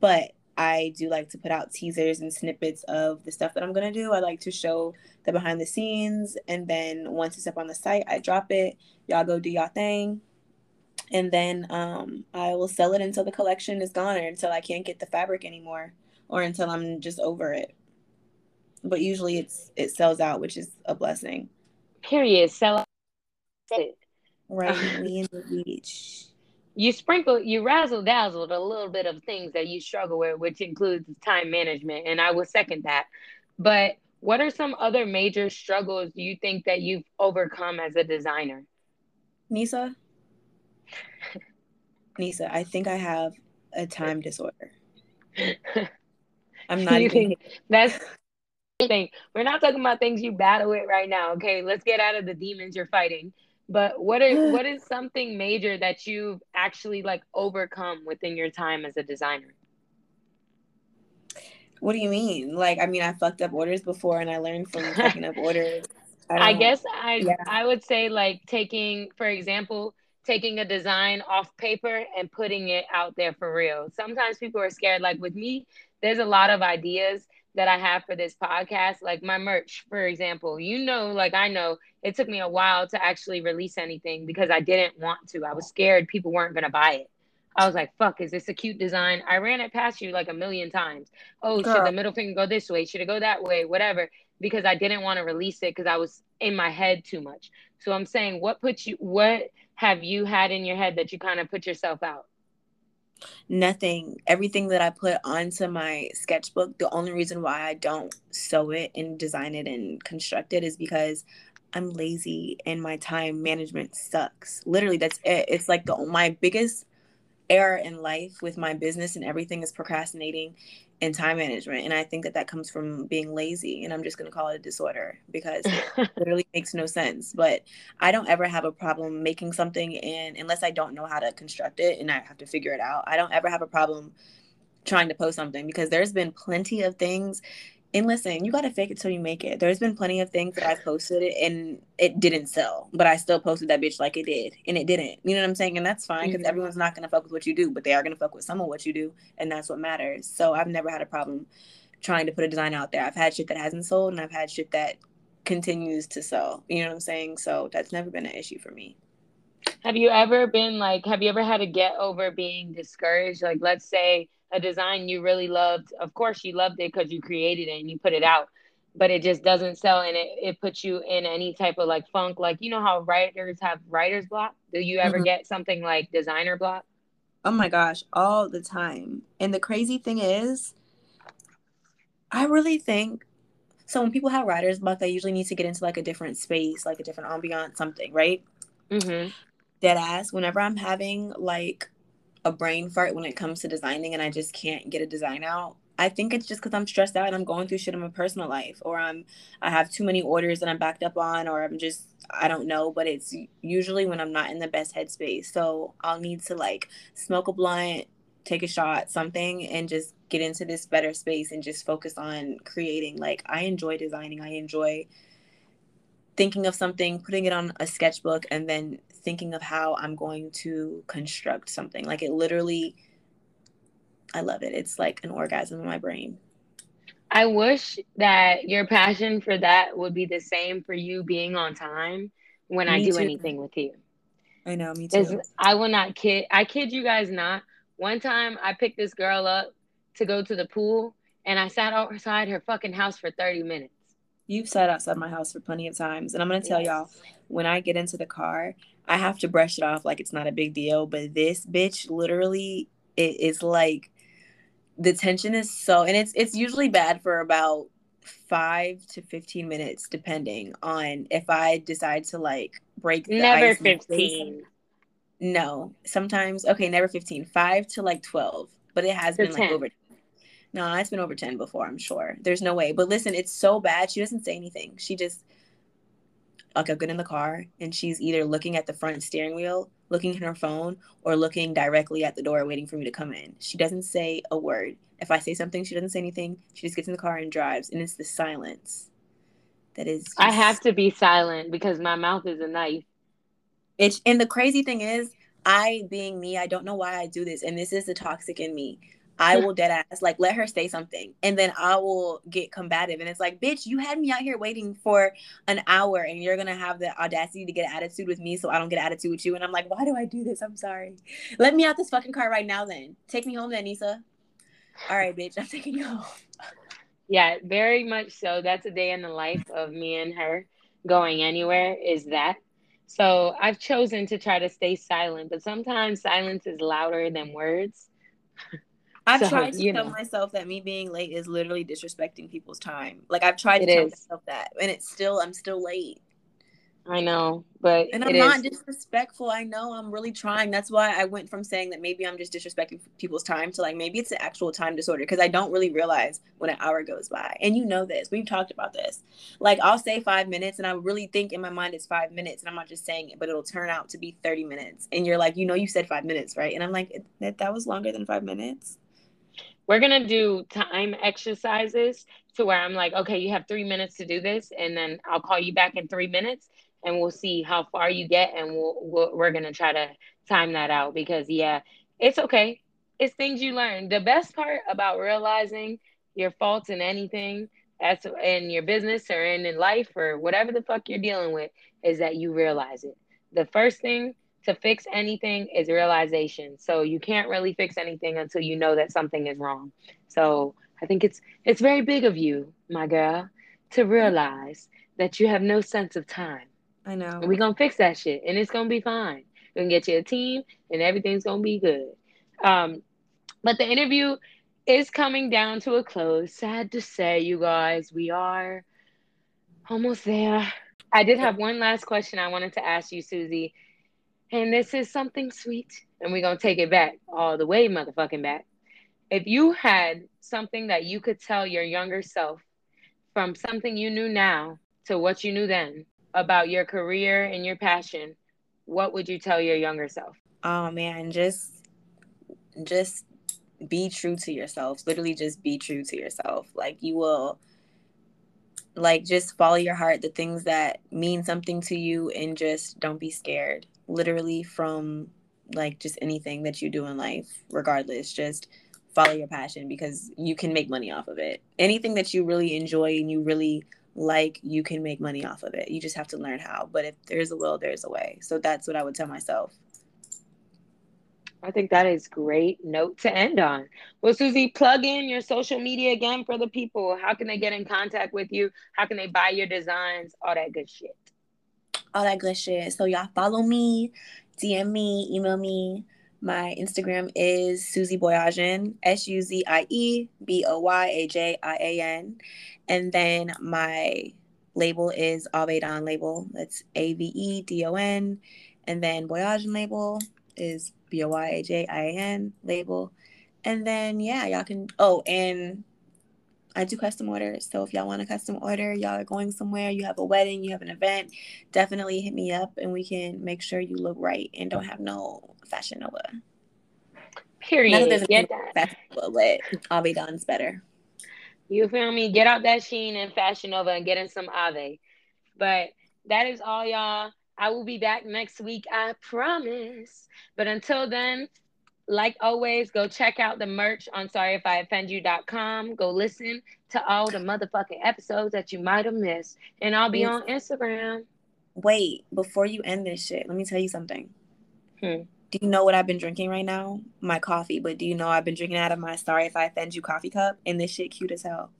But I do like to put out teasers and snippets of the stuff that I'm gonna do. I like to show the behind the scenes, and then once it's up on the site, I drop it. Y'all go do y'all thing and then um, I will sell it until the collection is gone or until I can't get the fabric anymore or until I'm just over it. But usually it's it sells out, which is a blessing. Period. Sell it. Right, in the beach. You sprinkle, you razzle dazzled a little bit of things that you struggle with, which includes time management, and I will second that. But what are some other major struggles do you think that you've overcome as a designer? Nisa, Nisa, I think I have a time disorder. I'm not even. That's thing. We're not talking about things you battle with right now. Okay, let's get out of the demons you're fighting. But what is what is something major that you've actually like overcome within your time as a designer? What do you mean? Like, I mean, I fucked up orders before, and I learned from fucking up orders. I, I guess I yeah. I would say like taking, for example, taking a design off paper and putting it out there for real. Sometimes people are scared. Like with me, there's a lot of ideas that I have for this podcast, like my merch, for example. You know, like I know it took me a while to actually release anything because I didn't want to. I was scared people weren't going to buy it. I was like, fuck, is this a cute design? I ran it past you like a million times. Oh, Girl. should the middle finger go this way? Should it go that way? Whatever. Because I didn't want to release it because I was in my head too much. So I'm saying, what put you, what have you had in your head that you kind of put yourself out? Nothing. Everything that I put onto my sketchbook, the only reason why I don't sew it and design it and construct it is because I'm lazy and my time management sucks. Literally, that's it. It's like the my biggest error in life with my business and everything is procrastinating and time management. And I think that that comes from being lazy. And I'm just going to call it a disorder because it literally makes no sense. But I don't ever have a problem making something, and unless I don't know how to construct it and I have to figure it out, I don't ever have a problem trying to post something because there's been plenty of things and listen, you got to fake it till you make it. There's been plenty of things that I've posted and it didn't sell, but I still posted that bitch like it did, and it didn't. You know what I'm saying? And that's fine because mm-hmm. everyone's not gonna fuck with what you do, but they are gonna fuck with some of what you do, and that's what matters. So I've never had a problem trying to put a design out there. I've had shit that hasn't sold, and I've had shit that continues to sell. You know what I'm saying? So that's never been an issue for me. Have you ever been like? Have you ever had to get over being discouraged? Like, let's say a design you really loved. Of course, you loved it because you created it and you put it out, but it just doesn't sell and it, it puts you in any type of like funk. Like, you know how writers have writer's block? Do you ever mm-hmm. get something like designer block? Oh my gosh, all the time. And the crazy thing is, I really think so. When people have writer's block, they usually need to get into like a different space, like a different ambiance, something, right? Mm-hmm. Dead ass. Whenever I'm having like a brain fart when it comes to designing and I just can't get a design out. I think it's just because I'm stressed out and I'm going through shit in my personal life, or I'm I have too many orders that I'm backed up on, or I'm just I don't know. But it's usually when I'm not in the best headspace, so I'll need to like smoke a blunt, take a shot, something, and just get into this better space and just focus on creating. Like I enjoy designing. I enjoy thinking of something, putting it on a sketchbook, and then thinking of how I'm going to construct something. Like it literally, I love it. It's like an orgasm in my brain. I wish that your passion for that would be the same for you being on time when me I do too. anything with you. I know, me too. I will not kid. I kid you guys not. One time I picked this girl up to go to the pool and I sat outside her fucking house for 30 minutes. You've sat outside my house for plenty of times. And I'm going to tell yes. y'all, when I get into the car, I have to brush it off like it's not a big deal. But this bitch literally it is like the tension is so and it's it's usually bad for about five to 15 minutes depending on if i decide to like break never 15 no sometimes okay never 15 5 to like 12 but it has been 10. like over no it's been over 10 before i'm sure there's no way but listen it's so bad she doesn't say anything she just like I've been in the car and she's either looking at the front steering wheel, looking at her phone, or looking directly at the door waiting for me to come in. She doesn't say a word. If I say something, she doesn't say anything. She just gets in the car and drives. And it's the silence that is. Just... I have to be silent because my mouth is a knife. It's and the crazy thing is, I being me, I don't know why I do this, and this is the toxic in me. I will dead ass like let her say something and then I will get combative and it's like bitch you had me out here waiting for an hour and you're gonna have the audacity to get attitude with me so I don't get attitude with you and I'm like why do I do this? I'm sorry. Let me out this fucking car right now then. Take me home then Nisa. All right bitch I'm taking you home. Yeah very much so. That's a day in the life of me and her going anywhere is that. So I've chosen to try to stay silent but sometimes silence is louder than words I've so, tried to tell know. myself that me being late is literally disrespecting people's time. Like I've tried to it tell is. myself that, and it's still I'm still late. I know, but and I'm not is. disrespectful. I know I'm really trying. That's why I went from saying that maybe I'm just disrespecting people's time to like maybe it's an actual time disorder because I don't really realize when an hour goes by. And you know this. We've talked about this. Like I'll say five minutes, and I really think in my mind it's five minutes, and I'm not just saying it, but it'll turn out to be thirty minutes. And you're like, you know, you said five minutes, right? And I'm like, that that was longer than five minutes. We're gonna do time exercises to where I'm like, okay, you have three minutes to do this, and then I'll call you back in three minutes, and we'll see how far you get, and we'll, we'll we're gonna try to time that out because yeah, it's okay. It's things you learn. The best part about realizing your faults in anything that's in your business or in, in life or whatever the fuck you're dealing with is that you realize it. The first thing to fix anything is realization. So you can't really fix anything until you know that something is wrong. So I think it's it's very big of you, my girl, to realize that you have no sense of time. I know. And we're gonna fix that shit and it's gonna be fine. We're gonna get you a team and everything's gonna be good. Um, but the interview is coming down to a close. Sad to say, you guys, we are almost there. I did have one last question I wanted to ask you, Suzie. And this is something sweet. And we're to take it back all the way, motherfucking back. If you had something that you could tell your younger self from something you knew now to what you knew then about your career and your passion, what would you tell your younger self? Oh man, just just be true to yourself. Literally just be true to yourself. Like you will like just follow your heart, the things that mean something to you and just don't be scared. Literally from like just anything that you do in life, regardless. Just follow your passion because you can make money off of it. Anything that you really enjoy and you really like, you can make money off of it. You just have to learn how. But if there's a will, there's a way. So that's what I would tell myself. I think that is great note to end on. Well, Suzie, plug in your social media again for the people. How can they get in contact with you? How can they buy your designs? All that good shit. All that good shit. So y'all follow me, DM me, email me. My Instagram is Suzie Boyajian, S U Z I E B O Y A J I A N. And then my label is Avedon label. That's A V E D O N. And then Boyajian label is B O Y A J I A N label. And then yeah, y'all can oh and I do custom orders. So if y'all want a custom order, y'all are going somewhere, you have a wedding, you have an event, definitely hit me up and we can make sure you look right and don't have no fashion nova. Period. Get that. but Avedon's better. You feel me? Get out that Shein and Fashion Nova and get in some Ave. But that is all, y'all. I will be back next week, I promise. But until then, like always, go check out the merch on sorryifoffendyou.com. Go listen to all the motherfucking episodes that you might have missed. And I'll be yes. on Instagram. Wait, before you end this shit, let me tell you something. Hmm. Do you know what I've been drinking right now? My coffee, but do you know I've been drinking out of my Sorry If I Offend You coffee cup? And this shit cute as hell.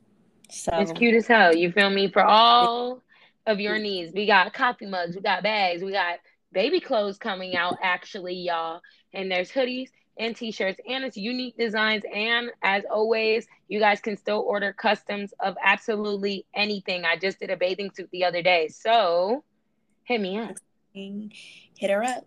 So it's cute as hell. You feel me? For all of your needs. We got coffee mugs, we got bags, we got baby clothes coming out actually, y'all. And there's hoodies and t-shirts and it's unique designs and as always you guys can still order customs of absolutely anything. I just did a bathing suit the other day so hit me up. Hit her up